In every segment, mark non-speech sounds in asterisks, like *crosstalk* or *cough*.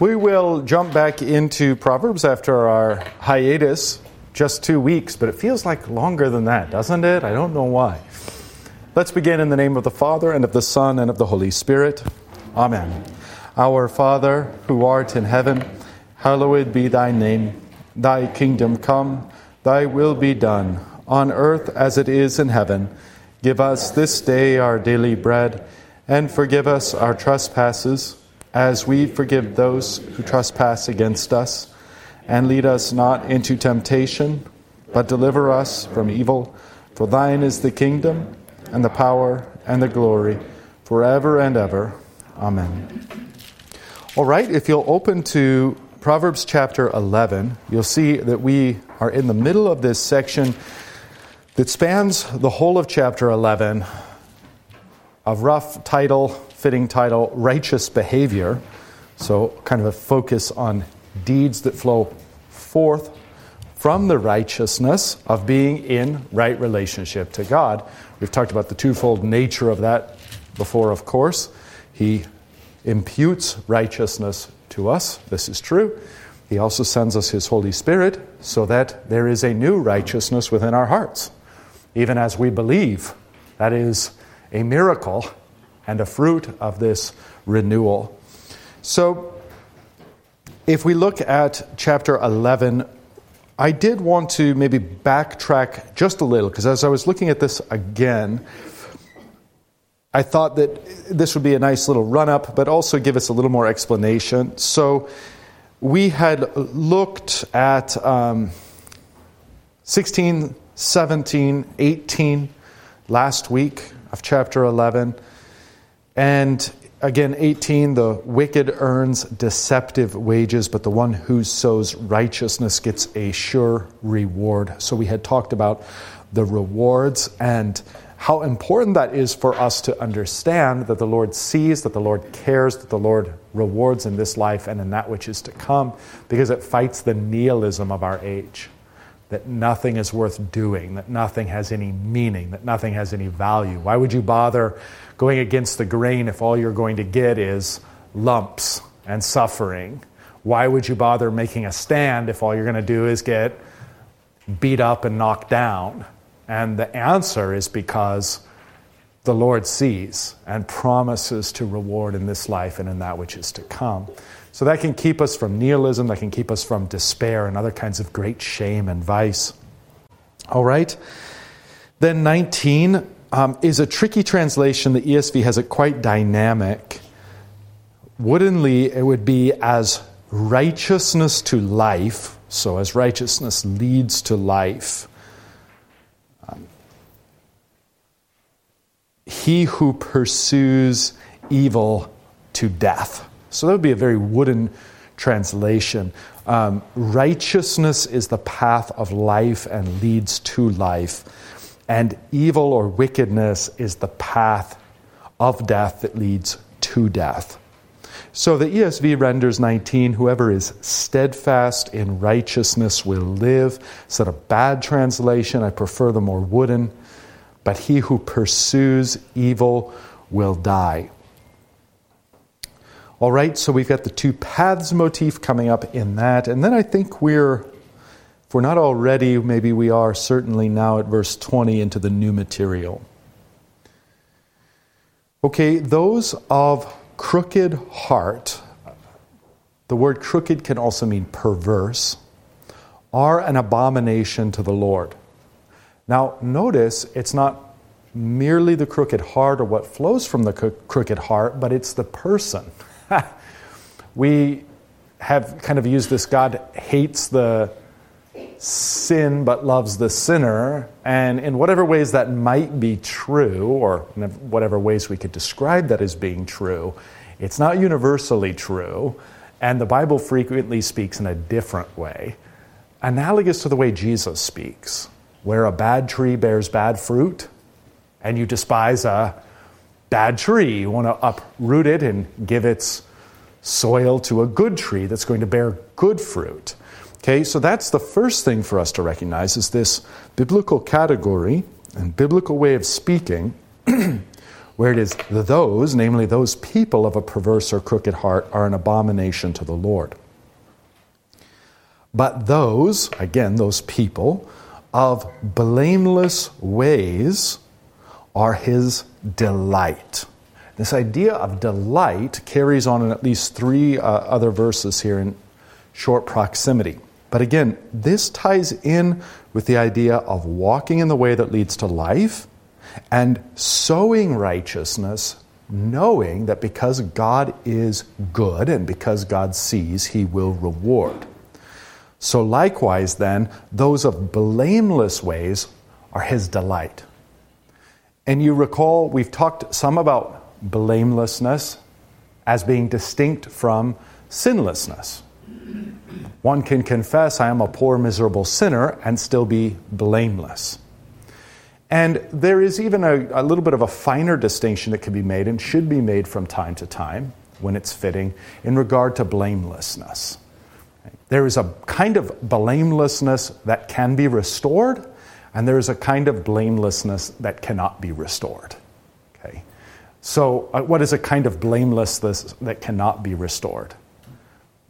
We will jump back into Proverbs after our hiatus, just two weeks, but it feels like longer than that, doesn't it? I don't know why. Let's begin in the name of the Father, and of the Son, and of the Holy Spirit. Amen. Our Father, who art in heaven, hallowed be thy name. Thy kingdom come, thy will be done, on earth as it is in heaven. Give us this day our daily bread, and forgive us our trespasses as we forgive those who trespass against us. And lead us not into temptation, but deliver us from evil. For thine is the kingdom, and the power, and the glory, forever and ever. Amen. All right, if you'll open to Proverbs chapter 11, you'll see that we are in the middle of this section that spans the whole of chapter 11, a rough title fitting title, Righteous Behavior. So, kind of a focus on deeds that flow forth from the righteousness of being in right relationship to God. We've talked about the twofold nature of that before, of course. He imputes righteousness to us. This is true. He also sends us His Holy Spirit so that there is a new righteousness within our hearts, even as we believe. That is a miracle and a fruit of this renewal. So, if we look at chapter 11, I did want to maybe backtrack just a little, because as I was looking at this again, I thought that this would be a nice little run up, but also give us a little more explanation. So, we had looked at um, 16, 17, 18 last week of chapter 11. And again, 18, the wicked earns deceptive wages, but the one who sows righteousness gets a sure reward. So we had talked about the rewards and how important that is for us to understand that the Lord sees, that the Lord cares, that the Lord rewards in this life and in that which is to come, because it fights the nihilism of our age that nothing is worth doing, that nothing has any meaning, that nothing has any value. Why would you bother going against the grain if all you're going to get is lumps and suffering? Why would you bother making a stand if all you're going to do is get beat up and knocked down? And the answer is because the Lord sees and promises to reward in this life and in that which is to come. So that can keep us from nihilism, that can keep us from despair and other kinds of great shame and vice. All right. Then 19 um, is a tricky translation. The ESV has it quite dynamic. Woodenly, it would be as righteousness to life. So, as righteousness leads to life. Um, he who pursues evil to death. So that would be a very wooden translation. Um, righteousness is the path of life and leads to life, and evil or wickedness is the path of death that leads to death. So the ESV renders 19, whoever is steadfast in righteousness will live. It's not a bad translation. I prefer the more wooden. But he who pursues evil will die. All right, so we've got the two paths motif coming up in that. And then I think we're, if we're not already, maybe we are certainly now at verse 20 into the new material. Okay, those of crooked heart, the word crooked can also mean perverse, are an abomination to the Lord. Now, notice it's not merely the crooked heart or what flows from the crooked heart, but it's the person. *laughs* we have kind of used this God hates the sin but loves the sinner. And in whatever ways that might be true, or whatever ways we could describe that as being true, it's not universally true. And the Bible frequently speaks in a different way, analogous to the way Jesus speaks, where a bad tree bears bad fruit, and you despise a bad tree. You want to uproot it and give its soil to a good tree that's going to bear good fruit. Okay, so that's the first thing for us to recognize is this biblical category and biblical way of speaking *clears throat* where it is those, namely those people of a perverse or crooked heart, are an abomination to the Lord. But those, again, those people of blameless ways are his delight. This idea of delight carries on in at least three uh, other verses here in short proximity. But again, this ties in with the idea of walking in the way that leads to life and sowing righteousness, knowing that because God is good and because God sees, he will reward. So, likewise, then, those of blameless ways are his delight. And you recall, we've talked some about blamelessness as being distinct from sinlessness. One can confess, I am a poor, miserable sinner, and still be blameless. And there is even a, a, little bit of a finer distinction that can be made and should be made from time to time when it's fitting in regard to blamelessness. There is a kind of blamelessness that can be restored, and there is a kind of blamelessness that cannot be restored. Okay? So, uh, what is a kind of blamelessness that cannot be restored?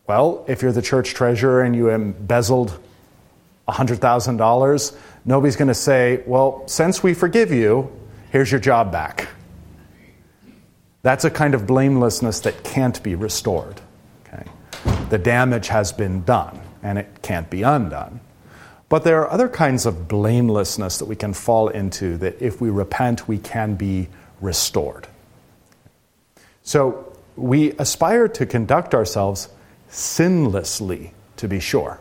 Well, if you're the church treasurer and you embezzled $100,000, nobody's going to say, Well, since we forgive you, here's your job back. That's a kind of blamelessness that can't be restored Okay? the damage has been done and it can't be undone. But there are other kinds of blamelessness that we can fall into that if we repent, we can be restored. So we aspire to conduct ourselves sinlessly, to be sure.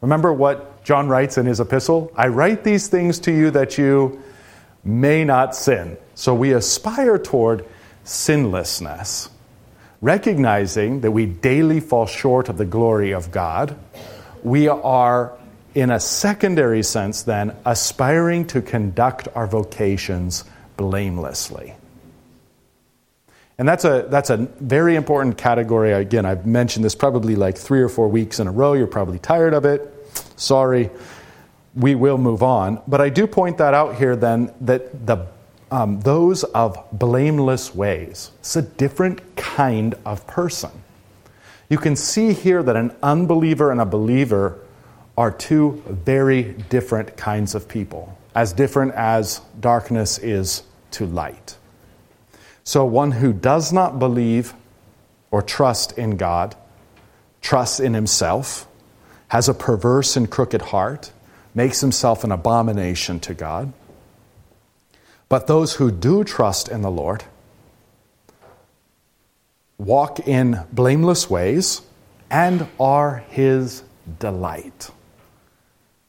Remember what John writes in his epistle? I write these things to you that you may not sin. So we aspire toward sinlessness recognizing that we daily fall short of the glory of God, we are, in a secondary sense, then, aspiring to conduct our vocations blamelessly. And that's a, that's a very important category. Again, I've mentioned this probably like three or four weeks in a row. You're probably tired of it. Sorry. We will move on. But I do point that out here then that the um, those of blameless ways. It's a different kind of person. You can see here that an unbeliever and a believer are two very different kinds of people, as different as darkness is to light. So, one who does not believe or trust in God, trusts in himself, has a perverse and crooked heart, makes himself an abomination to God. But those who do trust in the Lord walk in blameless ways and are his delight.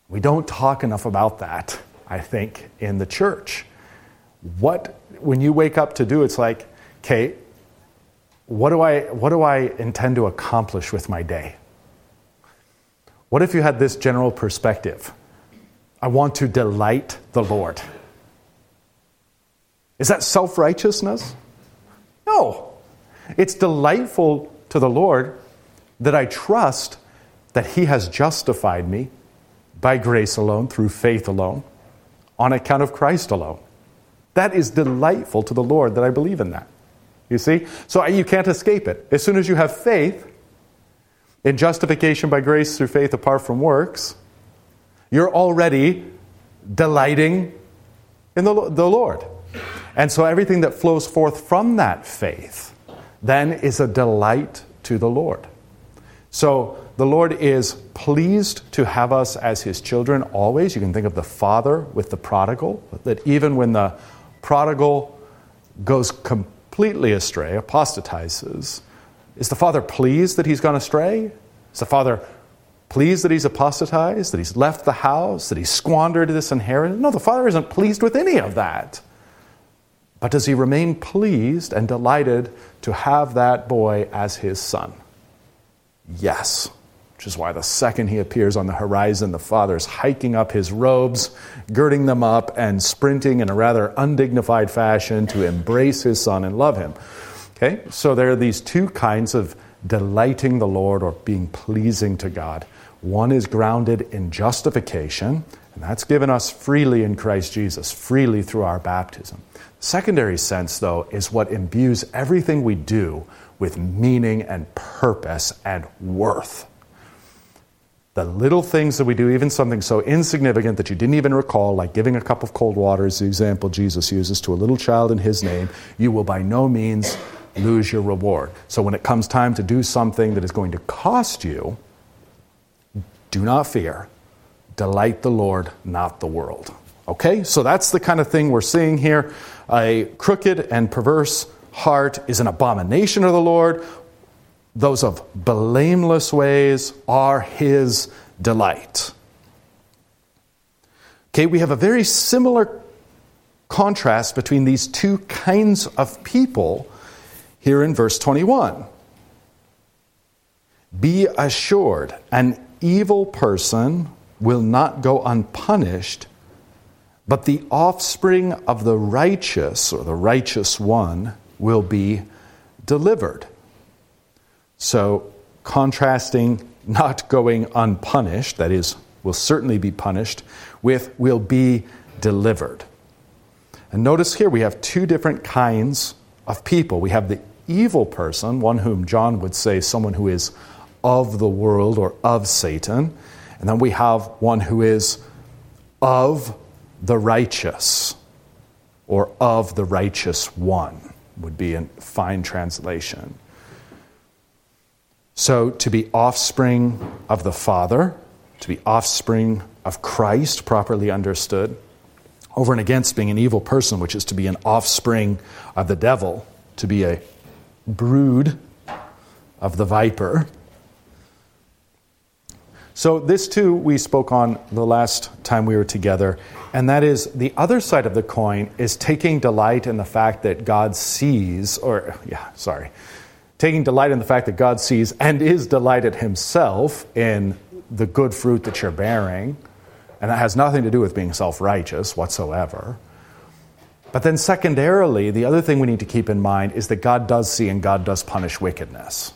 We don't talk enough about that, I think, in the church. What, when you wake up to do, it's like, okay, what do I, what do I intend to accomplish with my day? What if you had this general perspective? I want to delight the Lord. Is that self righteousness? No. It's delightful to the Lord that I trust that He has justified me by grace alone, through faith alone, on account of Christ alone. That is delightful to the Lord that I believe in that. You see? So you can't escape it. As soon as you have faith in justification by grace through faith apart from works, you're already delighting in the, the Lord. And so everything that flows forth from that faith then is a delight to the Lord. So the Lord is pleased to have us as his children always. You can think of the father with the prodigal, that even when the prodigal goes completely astray, apostatizes, is the father pleased that he's gone astray? Is the father pleased that he's apostatized, that he's left the house, that he's squandered this inheritance? No, the father isn't pleased with any of that. But does he remain pleased and delighted to have that boy as his son? Yes. Which is why the second he appears on the horizon, the father is hiking up his robes, girding them up, and sprinting in a rather undignified fashion to embrace his son and love him. Okay? So there are these two kinds of delighting the Lord or being pleasing to God. One is grounded in justification, And that's given us freely in Christ Jesus, freely through our baptism. Secondary sense, though, is what imbues everything we do with meaning and purpose and worth. The little things that we do, even something so insignificant that you didn't even recall, like giving a cup of cold water, is the example Jesus uses to a little child in his name, you will by no means lose your reward. So when it comes time to do something that is going to cost you, do not fear. Delight the Lord, not the world. Okay? So that's the kind of thing we're seeing here. A crooked and perverse heart is an abomination of the Lord. Those of blameless ways are his delight. Okay, we have a very similar contrast between these two kinds of people here in verse 21. Be assured, an evil person will not go unpunished but the offspring of the righteous, or the righteous one, will be delivered. So, contrasting not going unpunished, that is, will certainly be punished, with will be delivered. And notice here we have two different kinds of people. We have the evil person, one whom John would say someone who is of the world or of Satan. And then we have one who is of the righteous or of the righteous one would be a fine translation. So, to be offspring of the Father, to be offspring of Christ, properly understood, over and against being an evil person, which is to be an offspring of the devil, to be a brood of the viper. So, this too we spoke on the last time we were together, and that is the other side of the coin is taking delight in the fact that God sees, or, yeah, sorry, taking delight in the fact that God sees and is delighted himself in the good fruit that you're bearing, and that has nothing to do with being self righteous whatsoever. But then, secondarily, the other thing we need to keep in mind is that God does see and God does punish wickedness.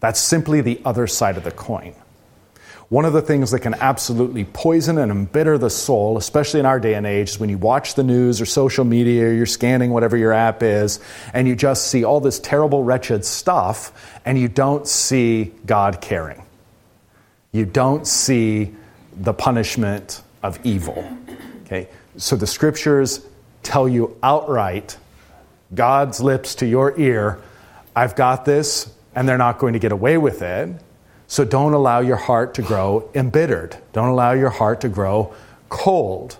That's simply the other side of the coin. One of the things that can absolutely poison and embitter the soul, especially in our day and age, is when you watch the news or social media or you're scanning whatever your app is and you just see all this terrible, wretched stuff and you don't see God caring. You don't see the punishment of evil. Okay? So the scriptures tell you outright, God's lips to your ear, I've got this, and they're not going to get away with it. So don't allow your heart to grow embittered. Don't allow your heart to grow cold.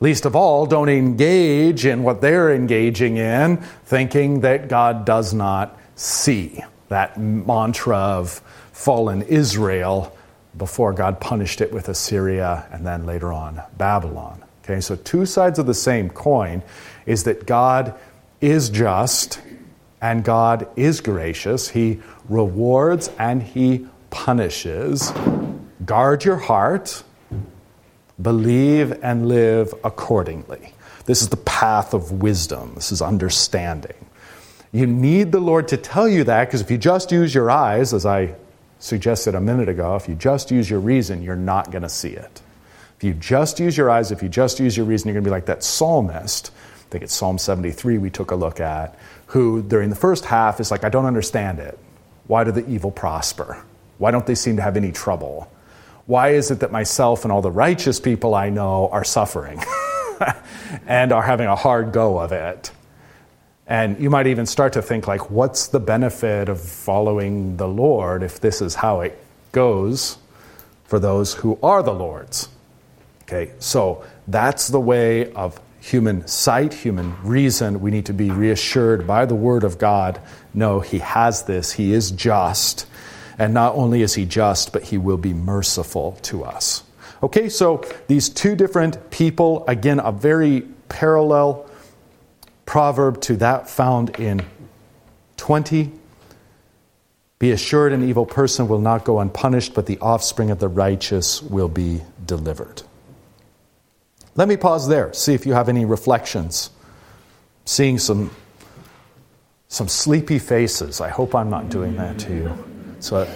Least of all, don't engage in what they're engaging in, thinking that God does not see. That mantra of fallen Israel before God punished it with Assyria and then later on Babylon. Okay, so two sides of the same coin is that God is just and God is gracious. He rewards and He punishes. Guard your heart, believe and live accordingly. This is the path of wisdom, this is understanding. You need the Lord to tell you that because if you just use your eyes, as I suggested a minute ago, if you just use your reason, you're not going to see it. If you just use your eyes, if you just use your reason, you're going to be like that psalmist. I think it's Psalm 73 we took a look at, who during the first half is like, I don't understand it. Why do the evil prosper? Why don't they seem to have any trouble? Why is it that myself and all the righteous people I know are suffering *laughs* and are having a hard go of it? And you might even start to think, like, what's the benefit of following the Lord if this is how it goes for those who are the Lord's? Okay, so that's the way of human sight, human reason. We need to be reassured by the Word of God. No, He has this, He is just, and not only is he just, but he will be merciful to us. Okay, so these two different people, again, a very parallel proverb to that found in 20. Be assured an evil person will not go unpunished, but the offspring of the righteous will be delivered. Let me pause there, see if you have any reflections. Seeing some, some sleepy faces. I hope I'm not doing that to you. So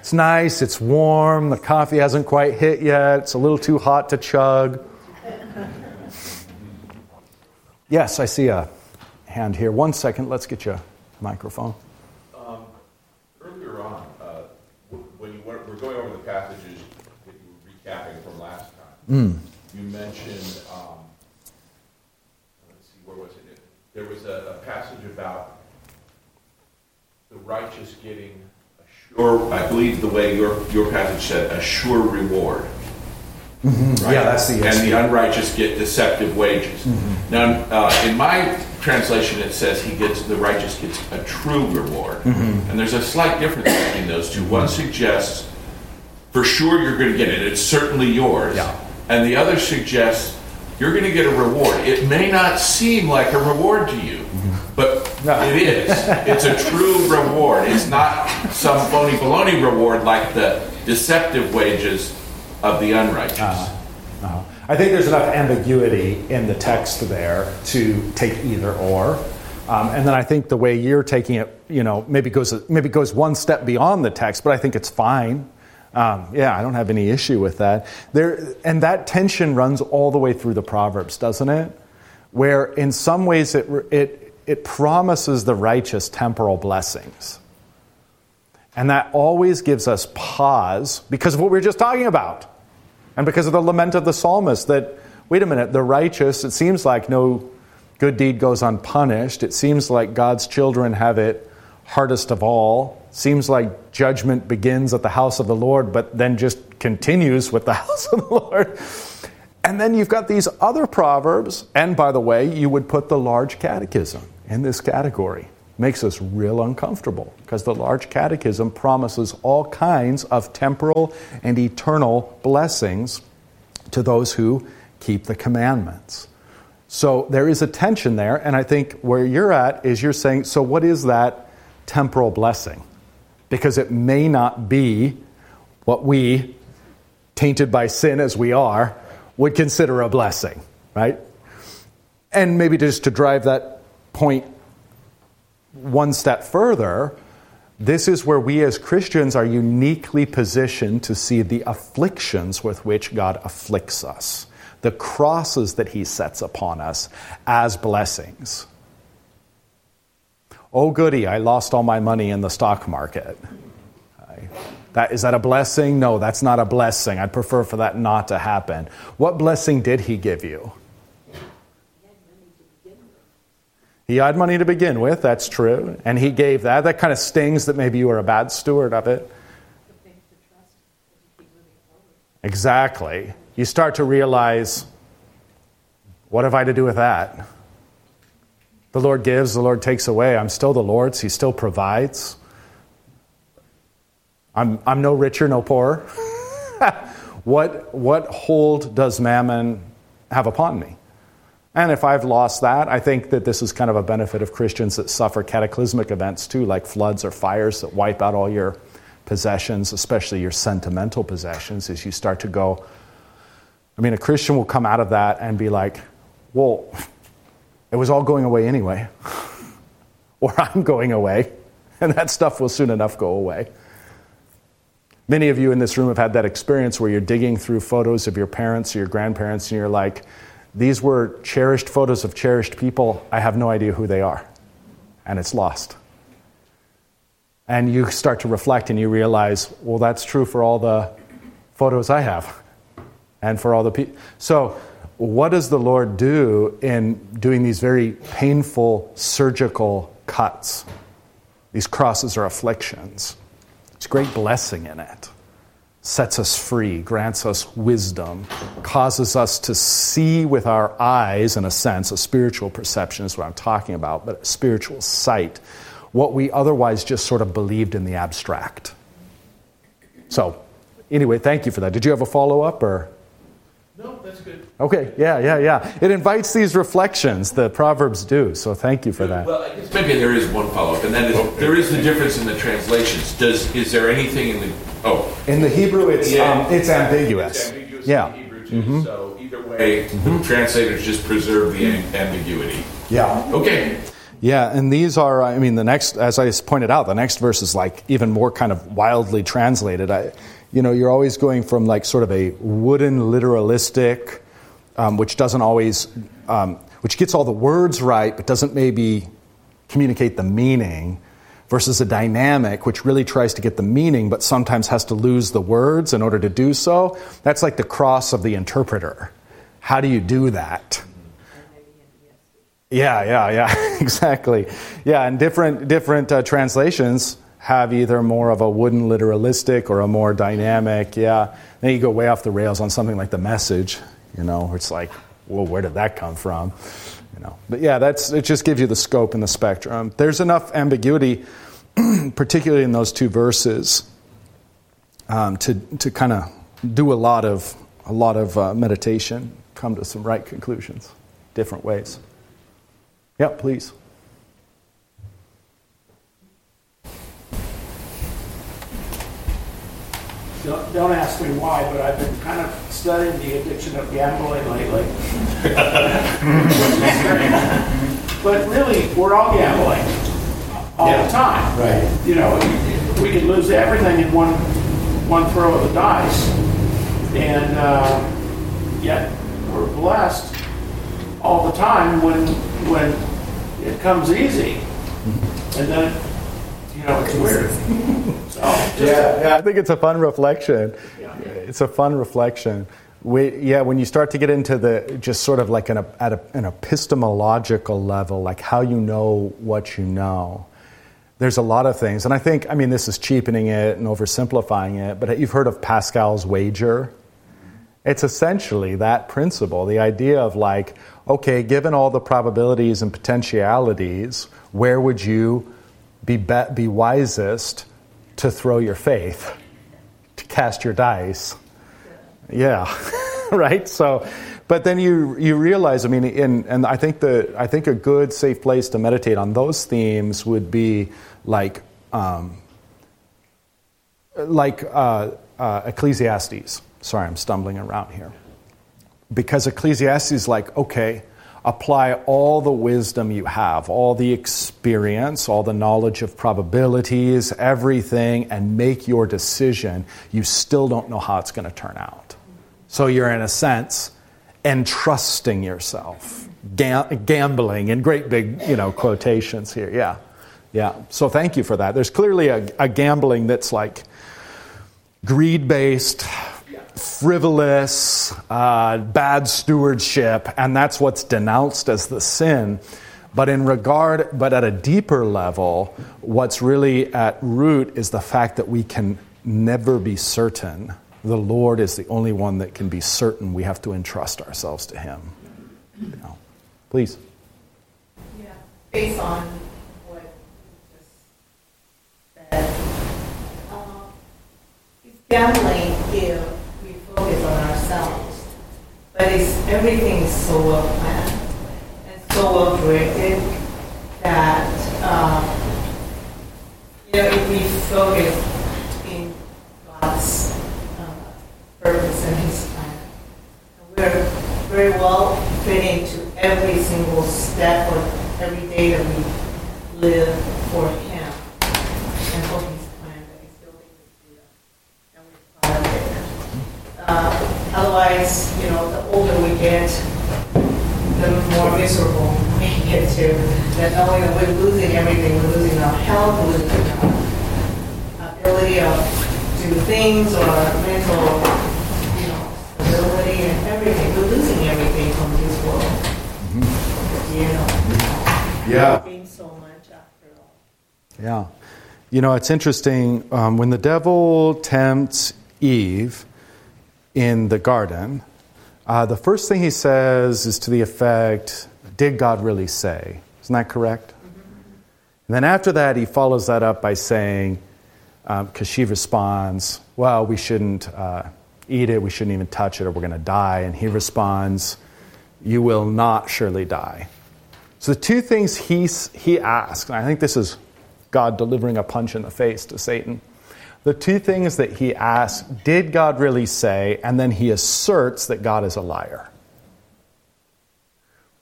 It's nice, it's warm, the coffee hasn't quite hit yet, it's a little too hot to chug. Yes, I see a hand here. One second, let's get you a microphone. Um, earlier on, uh, when you were, were, going over the passages that you were recapping from last time, mm. you mentioned, um, let's see, where was it? There was a, a passage about the righteous getting sure, I believe the way your, your passage said, a sure reward. Mm-hmm. Right? Yeah, that's the And the unrighteous get deceptive wages. Mm-hmm. Now, uh, in my translation, it says he gets the righteous gets a true reward, mm-hmm. and there's a slight difference between those two. One suggests for sure you're going to get it; it's certainly yours, yeah. and the other suggests you're going to get a reward. It may not seem like a reward to you, mm-hmm. But no. it is. It's a true reward. It's not some phony baloney reward like the deceptive wages of the unrighteous. Uh-huh. Uh-huh. I think there's enough ambiguity in the text there to take either or. Um, and then I think the way you're taking it, you know, maybe goes maybe goes one step beyond the text, but I think it's fine. Um, yeah, I don't have any issue with that. There, and that tension runs all the way through the Proverbs, doesn't it? Where in some ways it it it promises the righteous temporal blessings, and that always gives us pause because of what we were just talking about. And because of the lament of the psalmist, that, wait a minute, the righteous, it seems like no good deed goes unpunished. It seems like God's children have it hardest of all. Seems like judgment begins at the house of the Lord, but then just continues with the *laughs* house of the Lord. And then you've got these other proverbs, and by the way, you would put the large catechism in this category makes us real uncomfortable because the large catechism promises all kinds of temporal and eternal blessings to those who keep the commandments. So there is a tension there, and I think where you're at is you're saying, so what is that temporal blessing? Because it may not be what we, tainted by sin as we are, would consider a blessing, right? And maybe just to drive that point one step further, this is where we as Christians are uniquely positioned to see the afflictions with which God afflicts us, the crosses that He sets upon us as blessings. Oh, goody, I lost all my money in the stock market. That, is that a blessing? No, that's not a blessing. I'd prefer for that not to happen. What blessing did He give you? He had money to begin with, that's true, and he gave that. That kind of stings that maybe you were a bad steward of it. Exactly. You start to realize what have I to do with that? The Lord gives, the Lord takes away. I'm still the Lord's, He still provides. I'm, I'm no richer, no poorer. *laughs* what, what hold does mammon have upon me? And if I've lost that, I think that this is kind of a benefit of Christians that suffer cataclysmic events too, like floods or fires that wipe out all your possessions, especially your sentimental possessions, as you start to go. I mean, a Christian will come out of that and be like, well, it was all going away anyway, *laughs* or I'm going away, *laughs* and that stuff will soon enough go away. Many of you in this room have had that experience where you're digging through photos of your parents or your grandparents, and you're like, these were cherished photos of cherished people. I have no idea who they are. And it's lost. And you start to reflect and you realize, well, that's true for all the photos I have and for all the people. So, what does the Lord do in doing these very painful surgical cuts? These crosses are afflictions. There's great blessing in it sets us free, grants us wisdom, causes us to see with our eyes, in a sense, a spiritual perception is what I'm talking about, but spiritual sight, what we otherwise just sort of believed in the abstract. So, anyway, thank you for that. Did you have a follow up or? No, that's good. Okay, yeah, yeah, yeah. It invites these reflections, the Proverbs do, so thank you for that. Well, I guess maybe there is one follow up, and then there is the difference in the translations. Does Is there anything in the Oh. In the Hebrew, it's, yeah. um, it's ambiguous. It's ambiguous yeah. Hebrew too, mm-hmm. So either way, mm-hmm. translators just preserve the ambiguity. Yeah. Okay. Yeah, and these are, I mean, the next, as I pointed out, the next verse is like even more kind of wildly translated. I, you know, you're always going from like sort of a wooden literalistic, um, which doesn't always, um, which gets all the words right, but doesn't maybe communicate the meaning, versus a dynamic, which really tries to get the meaning, but sometimes has to lose the words in order to do so. That's like the cross of the interpreter. How do you do that? Yeah, yeah, yeah, *laughs* exactly. Yeah, and different different uh, translations have either more of a wooden literalistic or a more dynamic. Yeah, then you go way off the rails on something like the message. You know, it's like, well, where did that come from? You know, but yeah, that's it. Just gives you the scope and the spectrum. There's enough ambiguity, *clears throat* particularly in those two verses, um, to to kind of do a lot of a lot of uh, meditation, come to some right conclusions, different ways. Yeah, please. Don't, don't ask me why, but I've been kind of studying the addiction of gambling lately. *laughs* but really, we're all gambling all Yeah. the time. Right. You know, we can lose everything in one one throw of the dice, and uh, yet we're blessed all the time when when it comes easy, and then you know it's weird. So *laughs* just Yeah, yeah, I think it's a fun reflection. Yeah. It's a fun reflection. We, yeah, when you start to get into the just sort of like an, at a, an epistemological level, like how you know what you know, there's a lot of things. And I think, I mean, this is cheapening it and oversimplifying it, but you've heard of Pascal's wager. It's essentially that principle the idea of like, okay, given all the probabilities and potentialities, where would you be, be, be wisest to throw your faith, to cast your dice? Yeah, *laughs* right? So, but then you, you realize, I mean, in, and I think, the, I think a good, safe place to meditate on those themes would be like, um, like uh, uh, Ecclesiastes. Sorry, I'm stumbling around here. Because Ecclesiastes is like, okay, apply all the wisdom you have, all the experience, all the knowledge of probabilities, everything, and make your decision. You still don't know how it's going to turn out. So you're, in a sense, entrusting yourself, Ga- gambling in great big, you know, quotations here. Yeah, yeah. So thank you for that. There's clearly a, a gambling that's like greed based, frivolous, uh, bad stewardship, and that's what's denounced as the sin. But in regard, but at a deeper level, what's really at root is the fact that we can never be certain. The Lord is the only one that can be certain. We have to entrust ourselves to Him. You. Please. Yeah, based on what you just said, um, it's gambling if we focus on ourselves, but it's everything is so well planned and so well directed that um, you know if we focus in God's uh, purpose and His plan, we're very well fit into every single step or every day that we live for Him and for His plan that He's building with us. And we're part of it. Uh, otherwise, you know, the older we get, the more miserable we get to. That knowing that we're losing everything, we're losing our health, we're losing our ability to do things or mental, stability and everything. We're losing everything from this world. You know. Yeah. So much after all. Yeah. You know, it's interesting. Um, when the devil tempts Eve in the garden, uh, the first thing he says is to the effect, Did God really say? Isn't that correct? And then after that, he follows that up by saying, because she responds, Well, we shouldn't uh, eat it, we shouldn't even touch it, or we're going to die. And he responds, You will not surely die. So the two things he, he asks, and I think this is God delivering a punch in the face to Satan. The two things that he asks, did God really say? And then he asserts that God is a liar.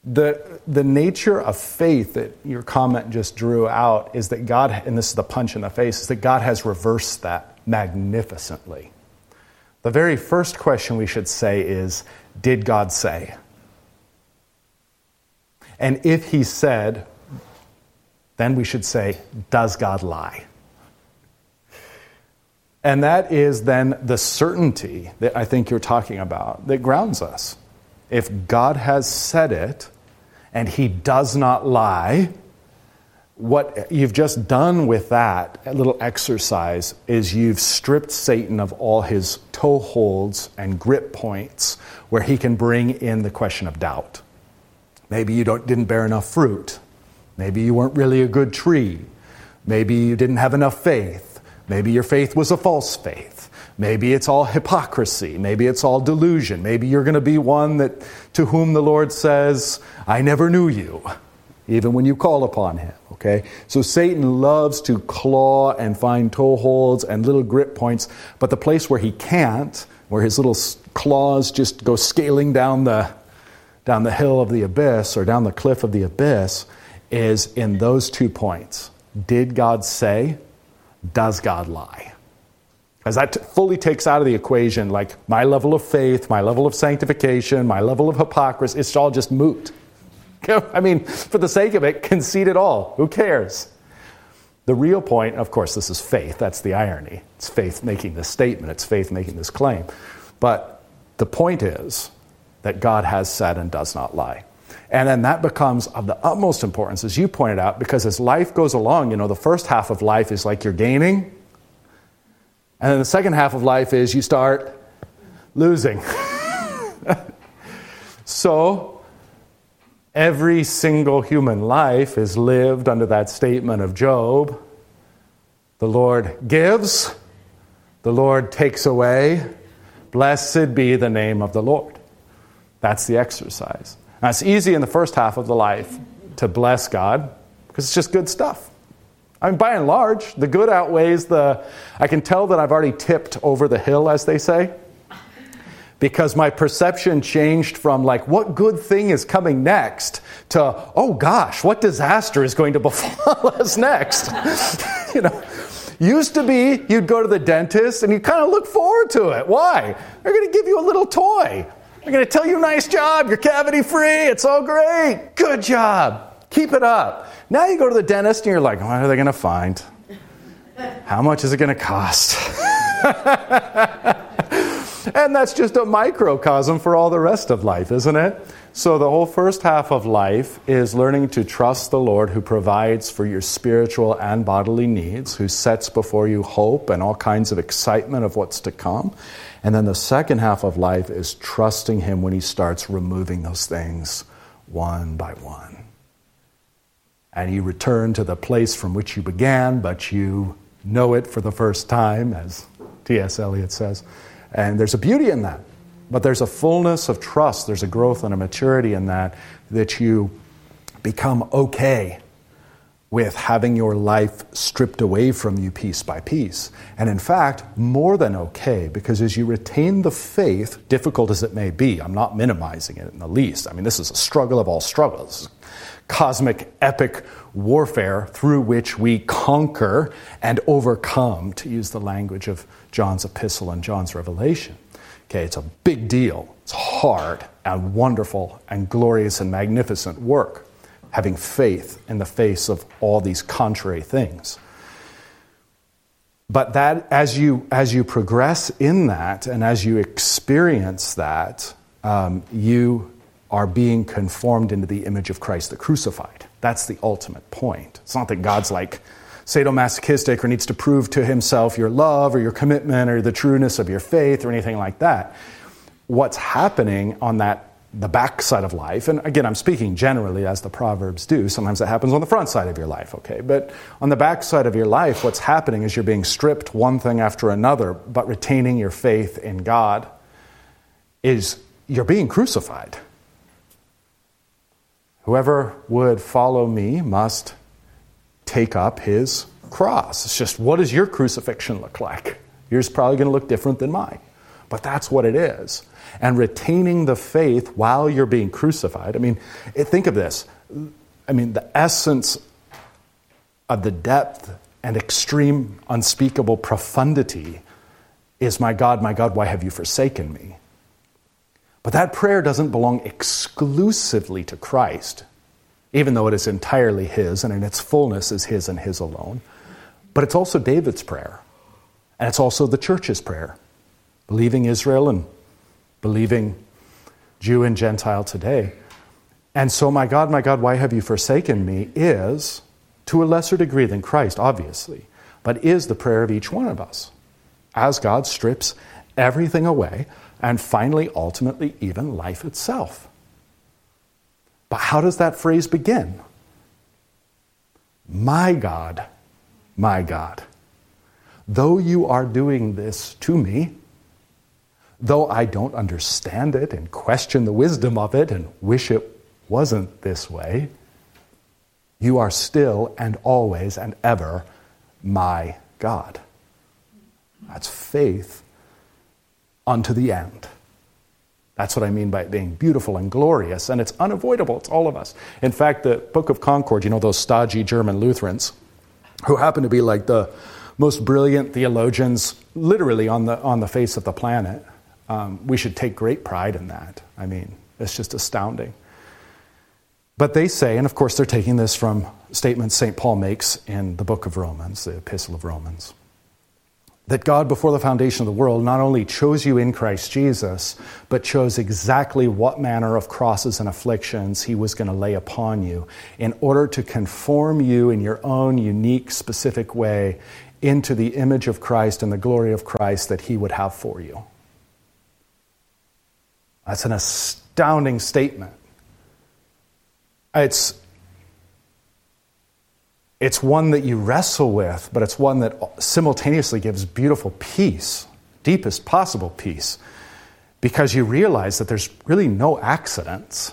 the, the nature of faith that your comment just drew out is that God, and this is the punch in the face, is that God has reversed that magnificently. The very first question we should say is Did God say? And if He said, then we should say, Does God lie? And that is then the certainty that I think you're talking about that grounds us. If God has said it and he does not lie, what you've just done with that little exercise is you've stripped Satan of all his toeholds and grip points where he can bring in the question of doubt. Maybe you didn't bear enough fruit. Maybe you weren't really a good tree. Maybe you didn't have enough faith. Maybe your faith was a false faith. Maybe it's all hypocrisy. Maybe it's all delusion. Maybe you're going to be one that to whom the Lord says, I never knew you, even when you call upon him. Okay? So Satan loves to claw and find toeholds and little grip points, but the place where he can't, where his little claws just go scaling down the down the hill of the abyss or down the cliff of the abyss is in those two points. Did God say? Does God lie? As that fully takes out of the equation, like my level of faith, my level of sanctification, my level of hypocrisy, it's all just moot. *laughs* I mean, for the sake of it, concede it all. Who cares? The real point, of course, this is faith. That's the irony. It's faith making this statement, it's faith making this claim. But the point is that God has said and does not lie. And then that becomes of the utmost importance, as you pointed out, because as life goes along, you know, the first half of life is like you're gaining, and then the second half of life is you start losing. *laughs* so, every single human life is lived under that statement of Job the Lord gives, the Lord takes away. Blessed be the name of the Lord. That's the exercise. Now, it's easy in the first half of the life to bless God because it's just good stuff. I mean, by and large, the good outweighs the. I can tell that I've already tipped over the hill, as they say, because my perception changed from, like, what good thing is coming next to, oh gosh, what disaster is going to befall *laughs* us next? *laughs* you know, used to be you'd go to the dentist and you kind of look forward to it. Why? They're going to give you a little toy. They're going to tell you, nice job, you're cavity free, it's all great, good job. Keep it up. Now you go to the dentist and you're like, what are they going to find? How much is it going to cost? *laughs* and that's just a microcosm for all the rest of life, isn't it? So, the whole first half of life is learning to trust the Lord who provides for your spiritual and bodily needs, who sets before you hope and all kinds of excitement of what's to come. And then the second half of life is trusting Him when He starts removing those things one by one and you return to the place from which you began, but you know it for the first time, as T.S. Eliot says. And there's a beauty in that. But there's a fullness of trust, there's a growth and a maturity in that, that you become okay with having your life stripped away from you piece by piece. And in fact, more than okay, because as you retain the faith, difficult as it may be, I'm not minimizing it in the least. I mean, this is a struggle of all struggles cosmic epic warfare through which we conquer and overcome, to use the language of John's epistle and John's revelation. Okay, it's a big deal. It's hard and wonderful and glorious and magnificent work, having faith in the face of all these contrary things. But that as you as you progress in that and as you experience that, um, you are being conformed into the image of Christ the crucified. That's the ultimate point. It's not that God's like sadomasochistic or needs to prove to himself your love or your commitment or the trueness of your faith or anything like that. What's happening on that the backside of life, and again, I'm speaking generally as the Proverbs do. Sometimes it happens on the front side of your life, okay? But on the backside of your life, what's happening is you're being stripped one thing after another, but retaining your faith in God is you're being crucified. Whoever would follow me must take up his cross. It's just what does your crucifixion look like? Yours probably going to look different than mine. but that's what it is. And retaining the faith while you're being crucified. I mean, think of this. I mean, the essence of the depth and extreme, unspeakable profundity is, My God, my God, why have you forsaken me? But that prayer doesn't belong exclusively to Christ, even though it is entirely His and in its fullness is His and His alone. But it's also David's prayer, and it's also the church's prayer, believing Israel and believing Jew and Gentile today. And so, my God, my God, why have you forsaken me? is, to a lesser degree than Christ, obviously, but is the prayer of each one of us as God strips everything away and finally, ultimately, even life itself. But how does that phrase begin? My God, my God, though you are doing this to me, though I don't understand it and question the wisdom of it and wish it wasn't this way, you are still and always and ever my God. That's faith unto the end. That's what I mean by it being beautiful and glorious, and it's unavoidable. It's all of us. In fact, the Book of Concord, you know, those stodgy German Lutherans, who happen to be like the most brilliant theologians literally on the, on the face of the planet, um, we should take great pride in that. I mean, it's just astounding. But they say, and of course they're taking this from statements St. Paul makes in the book of Romans, the Epistle of Romans that God, before the foundation of the world, not only chose you in Christ Jesus, but chose exactly what manner of crosses and afflictions He was going to lay upon you in order to conform you in your own unique, specific way into the image of Christ and the glory of Christ that He would have for you. That's an astounding statement. It's it's one that you wrestle with, but it's one that simultaneously gives beautiful peace, deepest possible peace, because you realize that there's really no accidents,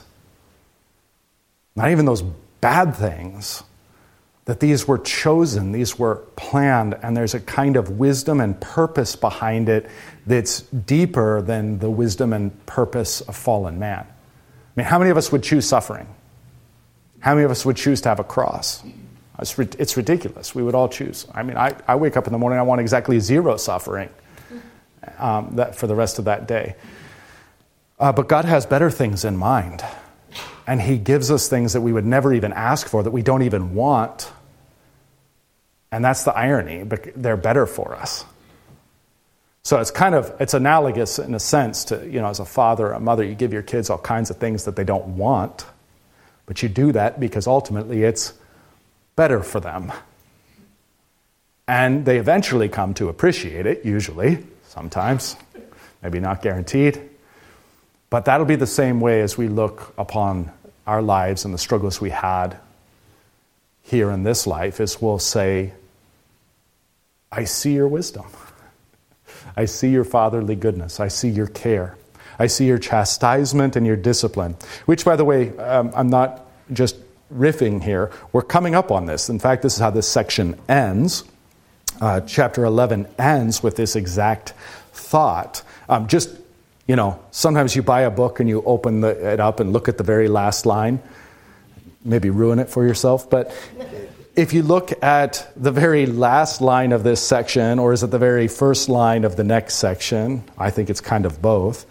not even those bad things, that these were chosen, these were planned, and there's a kind of wisdom and purpose behind it that's deeper than the wisdom and purpose of fallen man. I mean, how many of us would choose suffering? How many of us would choose to have a cross? It's, it's ridiculous. We would all choose. I mean, I, I wake up in the morning, I want exactly zero suffering um, that, for the rest of that day. Uh, but God has better things in mind. And He gives us things that we would never even ask for, that we don't even want. And that's the irony, but they're better for us. So it's kind of it's analogous in a sense to, you know, as a father or a mother, you give your kids all kinds of things that they don't want, but you do that because ultimately it's better for them. And they eventually come to appreciate it, usually, sometimes, maybe not guaranteed. But that'll be the same way as we look upon our lives and the struggles we had here in this life, is we'll say, I see your wisdom. I see your fatherly goodness. I see your care. I see your chastisement and your discipline. Which, by the way, um, I'm not just riffing here. We're coming up on this. In fact, this is how this section ends. Uh, chapter 11 ends with this exact thought. Um, just, you know, sometimes you buy a book and you open the, it up and look at the very last line, maybe ruin it for yourself. But if you look at the very last line of this section, or is it the very first line of the next section? I think it's kind of both.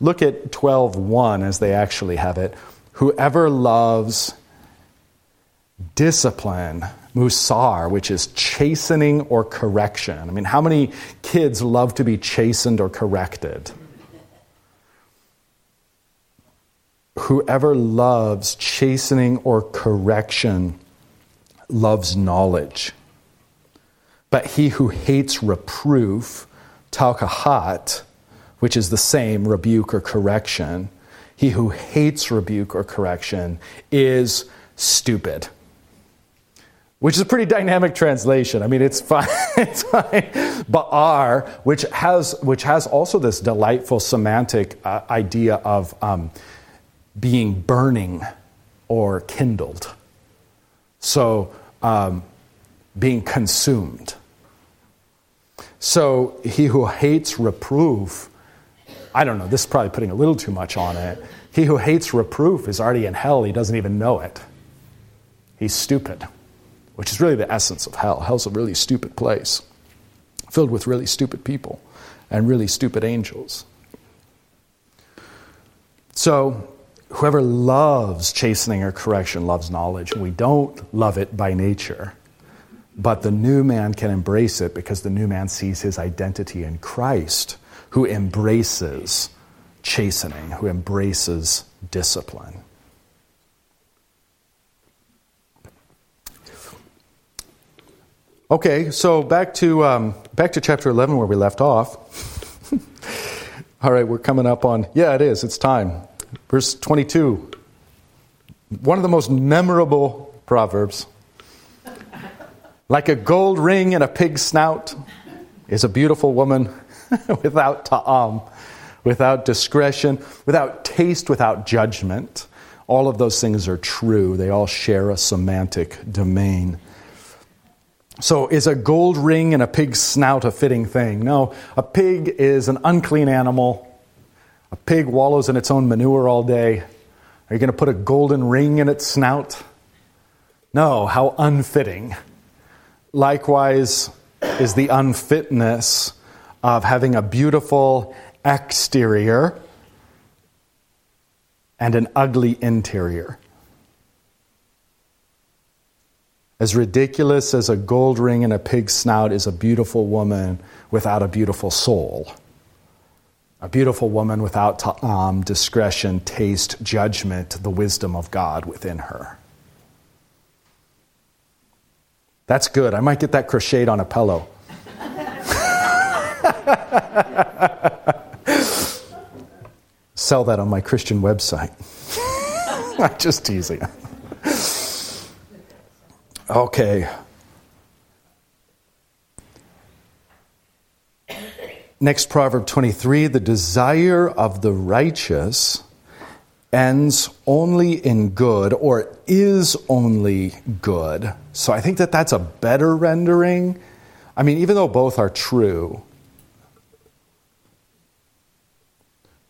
Look at 12.1 as they actually have it. Whoever loves discipline, musar, which is chastening or correction. I mean, how many kids love to be chastened or corrected? Whoever loves chastening or correction loves knowledge. But he who hates reproof, taukahat, which is the same rebuke or correction, he who hates rebuke or correction is stupid which is a pretty dynamic translation. I mean, it's fine. *laughs* it's fine. Ba'ar, which has, which has also this delightful semantic uh, idea of um, being burning or kindled. So, um, being consumed. So, he who hates reproof I don't know, this is probably putting a little too much on it. He who hates reproof is already in hell, he doesn't even know it. He's stupid, which is really the essence of hell. Hell's a really stupid place, filled with really stupid people and really stupid angels. So, whoever loves chastening or correction loves knowledge. We don't love it by nature. But the new man can embrace it because the new man sees his identity in Christ, who embraces chastening, who embraces discipline. Okay, so back to um, back to chapter eleven where we left off. *laughs* All right, we're coming up on yeah, it is. It's time. Verse twenty-two. One of the most memorable proverbs. Like a gold ring in a pig's snout is a beautiful woman *laughs* without ta'am, without discretion, without taste, without judgment. All of those things are true. They all share a semantic domain. So, is a gold ring in a pig's snout a fitting thing? No. A pig is an unclean animal. A pig wallows in its own manure all day. Are you going to put a golden ring in its snout? No. How unfitting. Likewise, is the unfitness of having a beautiful exterior and an ugly interior. As ridiculous as a gold ring in a pig's snout is a beautiful woman without a beautiful soul. A beautiful woman without um, discretion, taste, judgment, the wisdom of God within her. That's good. I might get that crocheted on a pillow. *laughs* Sell that on my Christian website. *laughs* I'm just teasing. Okay. Next, Proverb 23 the desire of the righteous ends only in good or is only good. So I think that that's a better rendering. I mean, even though both are true,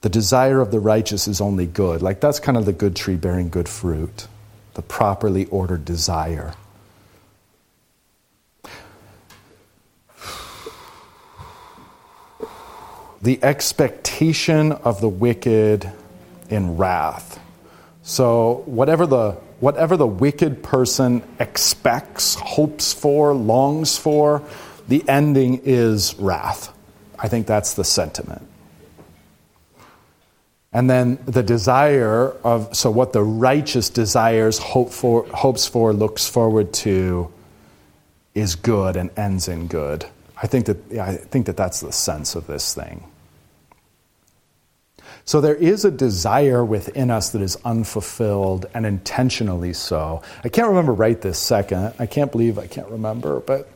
the desire of the righteous is only good. Like that's kind of the good tree bearing good fruit, the properly ordered desire. The expectation of the wicked in wrath. So whatever the whatever the wicked person expects, hopes for, longs for, the ending is wrath. I think that's the sentiment. And then the desire of so what the righteous desires, hope for, hopes for, looks forward to, is good and ends in good. I think that yeah, I think that that's the sense of this thing. So there is a desire within us that is unfulfilled and intentionally so. I can't remember right this second. I can't believe I can't remember, but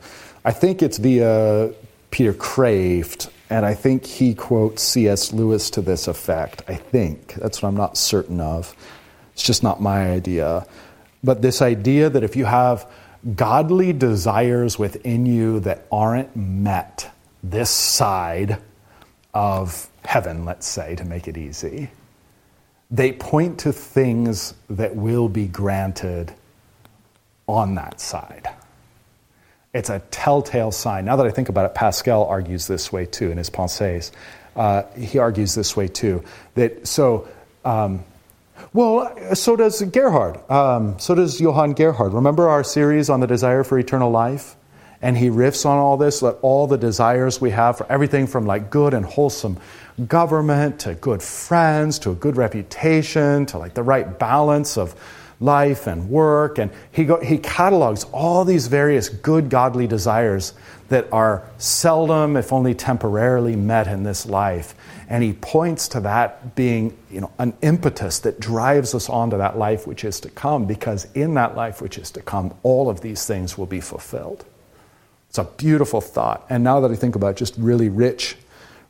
I think it's via Peter Kreeft, and I think he quotes C.S. Lewis to this effect. I think. That's what I'm not certain of. It's just not my idea. But this idea that if you have godly desires within you that aren't met this side of heaven, let's say, to make it easy, they point to things that will be granted on that side. It's a telltale sign. Now that I think about it, Pascal argues this way too in his Pensées. Uh, he argues this way too. That so, um, well, so does Gerhard. Um, so does Johann Gerhard. Remember our series on the desire for eternal life? And he riffs on all this, let all the desires we have for everything from like good and wholesome government to good friends to a good reputation to like the right balance of life and work. And he, go, he catalogs all these various good godly desires that are seldom, if only temporarily, met in this life. And he points to that being you know, an impetus that drives us on to that life which is to come, because in that life which is to come, all of these things will be fulfilled. It's a beautiful thought. And now that I think about it, just really rich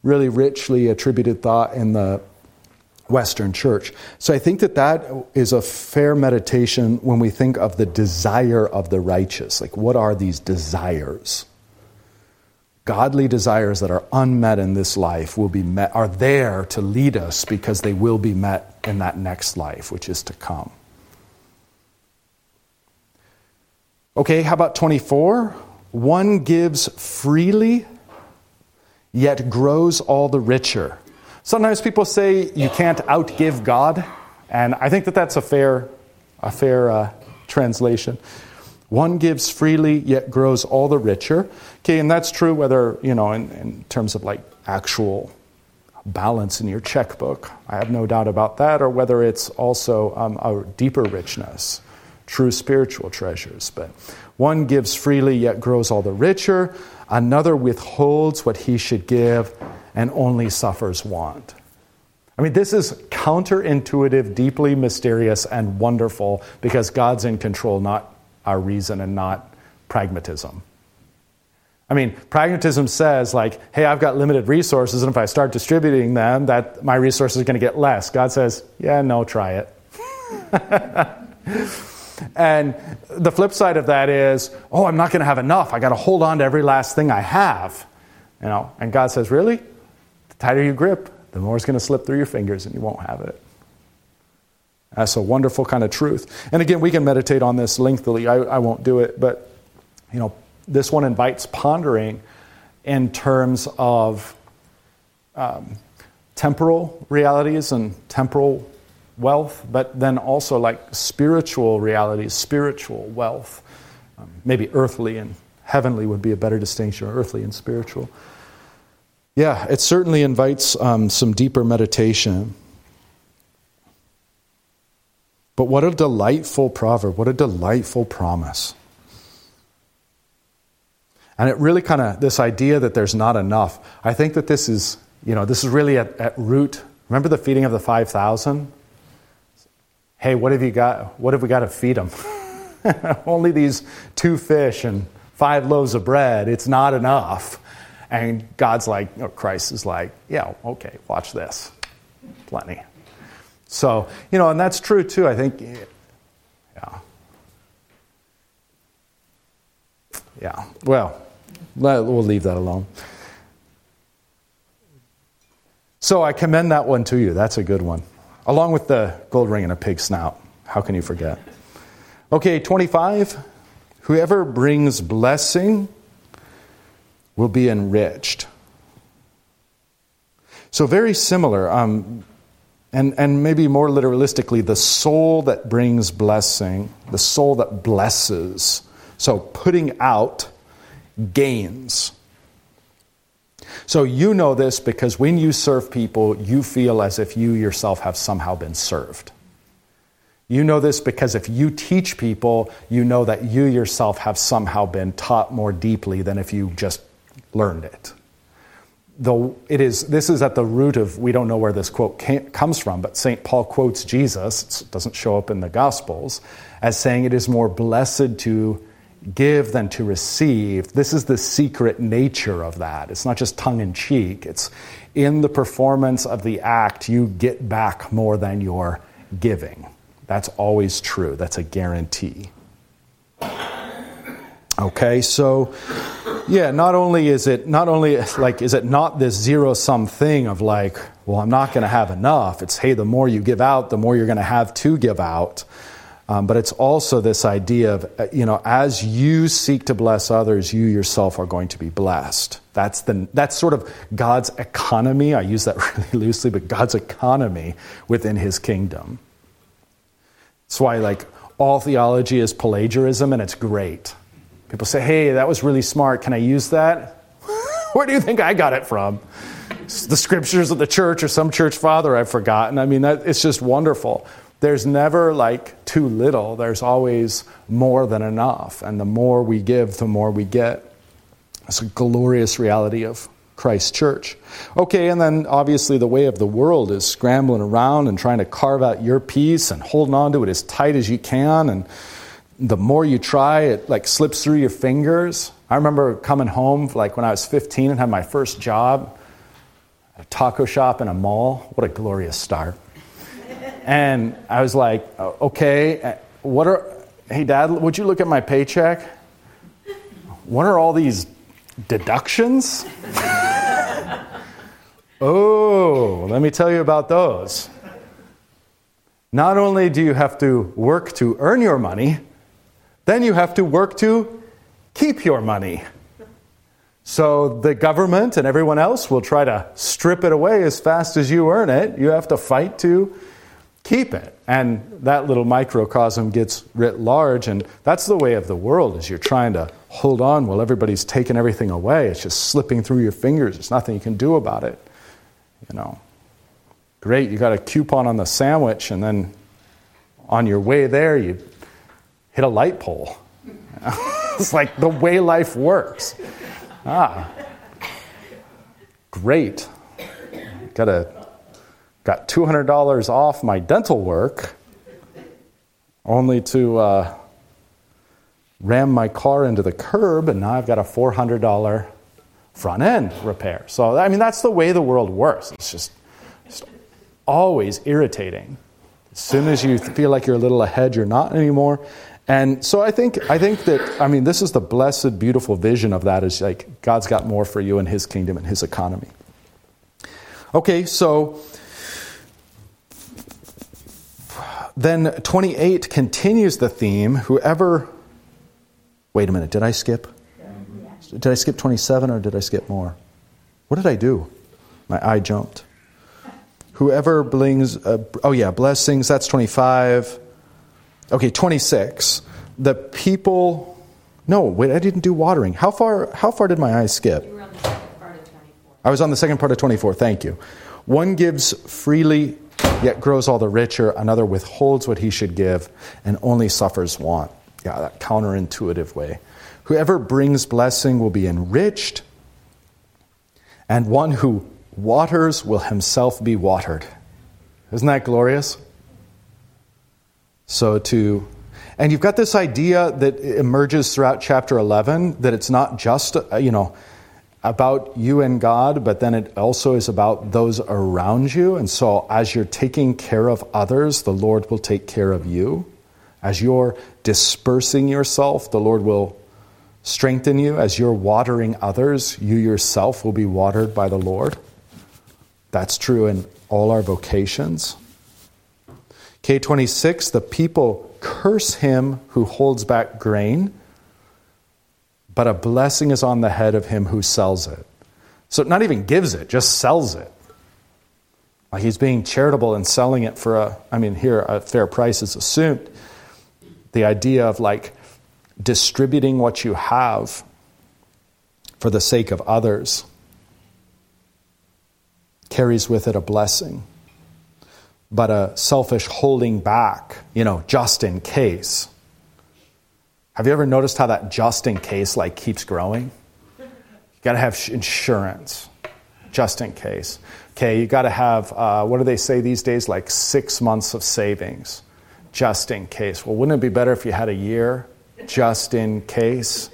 really richly attributed thought in the Western church. So I think that that is a fair meditation when we think of the desire of the righteous. Like, what are these desires? godly desires that are unmet in this life will be met, are there to lead us because they will be met in that next life, which is to come. Okay, how about 24? One gives freely, yet grows all the richer. Sometimes people say you can't outgive God, and I think that that's a fair, a fair uh, translation. One gives freely, yet grows all the richer. Okay, and that's true whether, you know, in, in terms of like actual balance in your checkbook. I have no doubt about that, or whether it's also um, a deeper richness, true spiritual treasures. But one gives freely, yet grows all the richer. Another withholds what he should give and only suffers want. I mean, this is counterintuitive, deeply mysterious, and wonderful because God's in control, not our reason and not pragmatism. I mean, pragmatism says like, hey, I've got limited resources, and if I start distributing them, that my resources are going to get less. God says, yeah, no, try it. *laughs* and the flip side of that is, oh, I'm not going to have enough. I got to hold on to every last thing I have. You know, and God says, really? The tighter you grip, the more it's going to slip through your fingers, and you won't have it. That's a wonderful kind of truth. And again, we can meditate on this lengthily. I, I won't do it, but you know, this one invites pondering in terms of um, temporal realities and temporal wealth, but then also like spiritual realities, spiritual wealth. Um, maybe earthly and heavenly would be a better distinction, or earthly and spiritual. Yeah, it certainly invites um, some deeper meditation. But what a delightful proverb, what a delightful promise. And it really kind of, this idea that there's not enough, I think that this is, you know, this is really at, at root. Remember the feeding of the 5,000? Hey, what have you got? What have we got to feed them? *laughs* Only these two fish and five loaves of bread. It's not enough. And God's like, or Christ is like, yeah, okay, watch this. Plenty. So, you know, and that's true too. I think, yeah. Yeah, well, we'll leave that alone. So I commend that one to you. That's a good one. Along with the gold ring and a pig snout. How can you forget? Okay, 25. Whoever brings blessing will be enriched. So, very similar. Um, and, and maybe more literalistically, the soul that brings blessing, the soul that blesses. So putting out gains. So you know this because when you serve people, you feel as if you yourself have somehow been served. You know this because if you teach people, you know that you yourself have somehow been taught more deeply than if you just learned it the, it is, this is at the root of, we don't know where this quote comes from, but St. Paul quotes Jesus, it doesn't show up in the Gospels, as saying it is more blessed to give than to receive. This is the secret nature of that. It's not just tongue in cheek, it's in the performance of the act, you get back more than you're giving. That's always true, that's a guarantee. Okay, so yeah, not only is it not only like is it not this zero sum thing of like, well, I'm not going to have enough. It's hey, the more you give out, the more you're going to have to give out. Um, but it's also this idea of uh, you know, as you seek to bless others, you yourself are going to be blessed. That's the that's sort of God's economy. I use that *laughs* really loosely, but God's economy within His kingdom. That's why like all theology is plagiarism and it's great People say, hey, that was really smart. Can I use that? *laughs* Where do you think I got it from? The scriptures of the church or some church father I've forgotten. I mean, that, it's just wonderful. There's never like too little, there's always more than enough. And the more we give, the more we get. It's a glorious reality of Christ's church. Okay, and then obviously the way of the world is scrambling around and trying to carve out your piece and holding on to it as tight as you can and the more you try, it like slips through your fingers. I remember coming home like when I was 15 and had my first job at a taco shop in a mall. What a glorious start. And I was like, okay, what are, hey dad, would you look at my paycheck? What are all these deductions? *laughs* oh, let me tell you about those. Not only do you have to work to earn your money, then you have to work to keep your money. So the government and everyone else will try to strip it away as fast as you earn it. You have to fight to keep it. And that little microcosm gets writ large, and that's the way of the world is you're trying to hold on while everybody's taking everything away. It's just slipping through your fingers. There's nothing you can do about it. You know. Great, you got a coupon on the sandwich, and then on your way there you hit a light pole. *laughs* it's like the way life works. Ah, great. Got a got two hundred dollars off my dental work, only to uh, ram my car into the curb, and now I've got a four hundred dollar front end repair. So I mean, that's the way the world works. It's just, just always irritating. As soon as you feel like you're a little ahead, you're not anymore. And so I think I think that I mean this is the blessed, beautiful vision of that is like God's got more for you in His kingdom and His economy. Okay, so then 28 continues the theme. Whoever wait a minute, did I skip? Did I skip 27 or did I skip more? What did I do? My eye jumped. Whoever blings, uh, oh yeah, blessings, that's 25. Okay, 26. The people. No, wait, I didn't do watering. How far? How far did my eyes skip? You were on the second part of 24. I was on the second part of 24. Thank you. One gives freely, yet grows all the richer. Another withholds what he should give, and only suffers want. Yeah, that counterintuitive way. Whoever brings blessing will be enriched, and one who waters will himself be watered. Isn't that glorious? So to and you've got this idea that emerges throughout chapter 11 that it's not just uh, you know about you and God, but then it also is about those around you. And so as you're taking care of others, the Lord will take care of you. As you're dispersing yourself, the Lord will strengthen you. As you're watering others, you yourself will be watered by the Lord. That's true in all our vocations. K26, the people curse him who holds back grain, but a blessing is on the head of him who sells it. So, not even gives it, just sells it. Like he's being charitable and selling it for a, I mean, here, a fair price is assumed. The idea of like distributing what you have for the sake of others carries with it a blessing but a selfish holding back, you know, just in case. Have you ever noticed how that just in case like keeps growing? You got to have insurance, just in case. Okay, you got to have uh, what do they say these days? Like six months of savings, just in case. Well, wouldn't it be better if you had a year, just in case?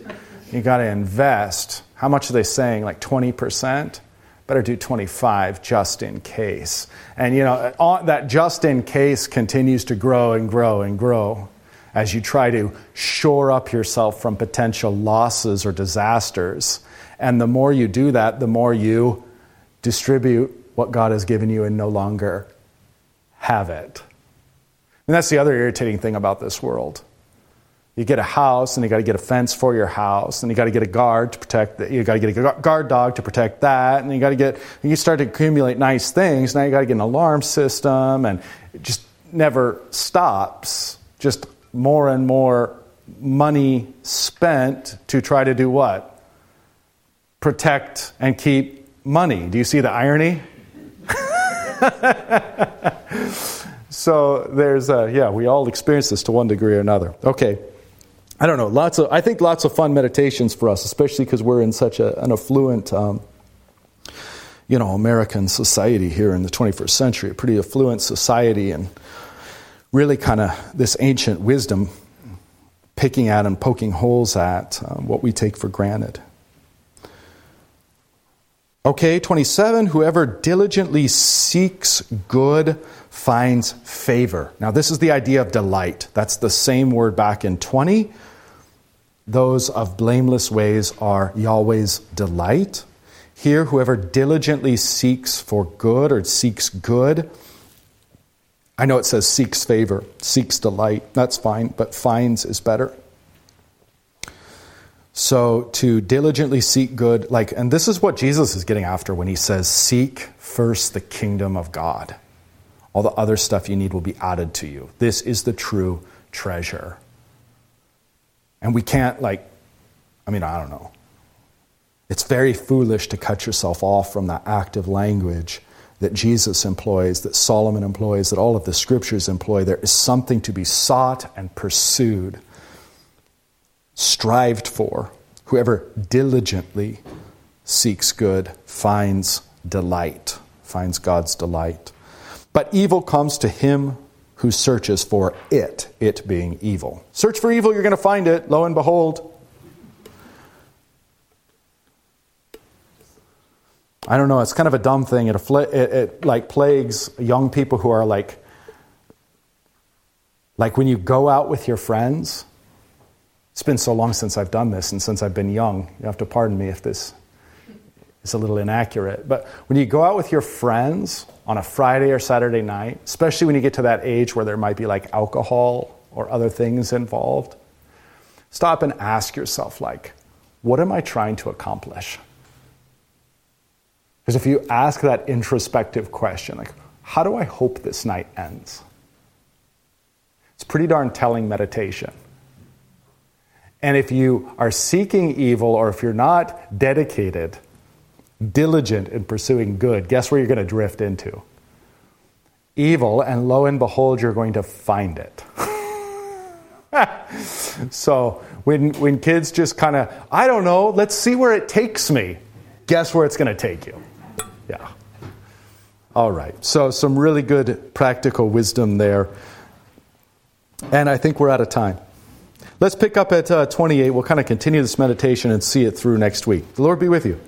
You got to invest. How much are they saying? Like twenty percent better do 25 just in case. And you know, that just in case continues to grow and grow and grow as you try to shore up yourself from potential losses or disasters. And the more you do that, the more you distribute what God has given you and no longer have it. And that's the other irritating thing about this world you get a house and you got to get a fence for your house and you got to get a guard to protect the, you got to get a guard dog to protect that and you got to get you start to accumulate nice things now you got to get an alarm system and it just never stops just more and more money spent to try to do what? Protect and keep money. Do you see the irony? *laughs* So there's a, yeah we all experience this to one degree or another. Okay. I don't know, lots of, I think lots of fun meditations for us, especially because we're in such a, an affluent, um, you know, American society here in the 21st century, a pretty affluent society, and really kind of this ancient wisdom picking at and poking holes at um, what we take for granted. Okay, 27, whoever diligently seeks good finds favor. Now, this is the idea of delight. That's the same word back in 20. those of blameless ways are Yahweh's delight. Here, whoever diligently seeks for good or seeks good, I know it says seeks favor, seeks delight. That's fine, but finds is better. So to diligently seek good, like, and this is what Jesus is getting after when he says, Seek first the kingdom of God. All the other stuff you need will be added to you. This is the true treasure. And we can't, like, I mean, I don't know. It's very foolish to cut yourself off from that active language that Jesus employs, that Solomon employs, that all of the scriptures employ. There is something to be sought and pursued, strived for. Whoever diligently seeks good finds delight, finds God's delight. But evil comes to him who searches for it, it being evil. Search for evil, you're going to find it. Lo and behold, I don't know. It's kind of a dumb thing. It, it, it, like plagues young people who are like, like when you go out with your friends. It's been so long since I've done this, and since I've been young, you have to pardon me if this is a little inaccurate. But when you go out with your friends on a Friday or Saturday night, especially when you get to that age where there might be like alcohol or other things involved, stop and ask yourself, like, what am I trying to accomplish? Because if you ask that introspective question, like, how do I hope this night ends? It's pretty darn telling meditation. And if you are seeking evil or if you're not dedicated, diligent in pursuing good, guess where you're going to drift into? Evil, and lo and behold, you're going to find it. *laughs* so when, when kids just kind of, I don't know, let's see where it takes me, guess where it's going to take you? Yeah. All right. So, some really good practical wisdom there. And I think we're out of time. Let's pick up at uh, 28. We'll kind of continue this meditation and see it through next week. The Lord be with you.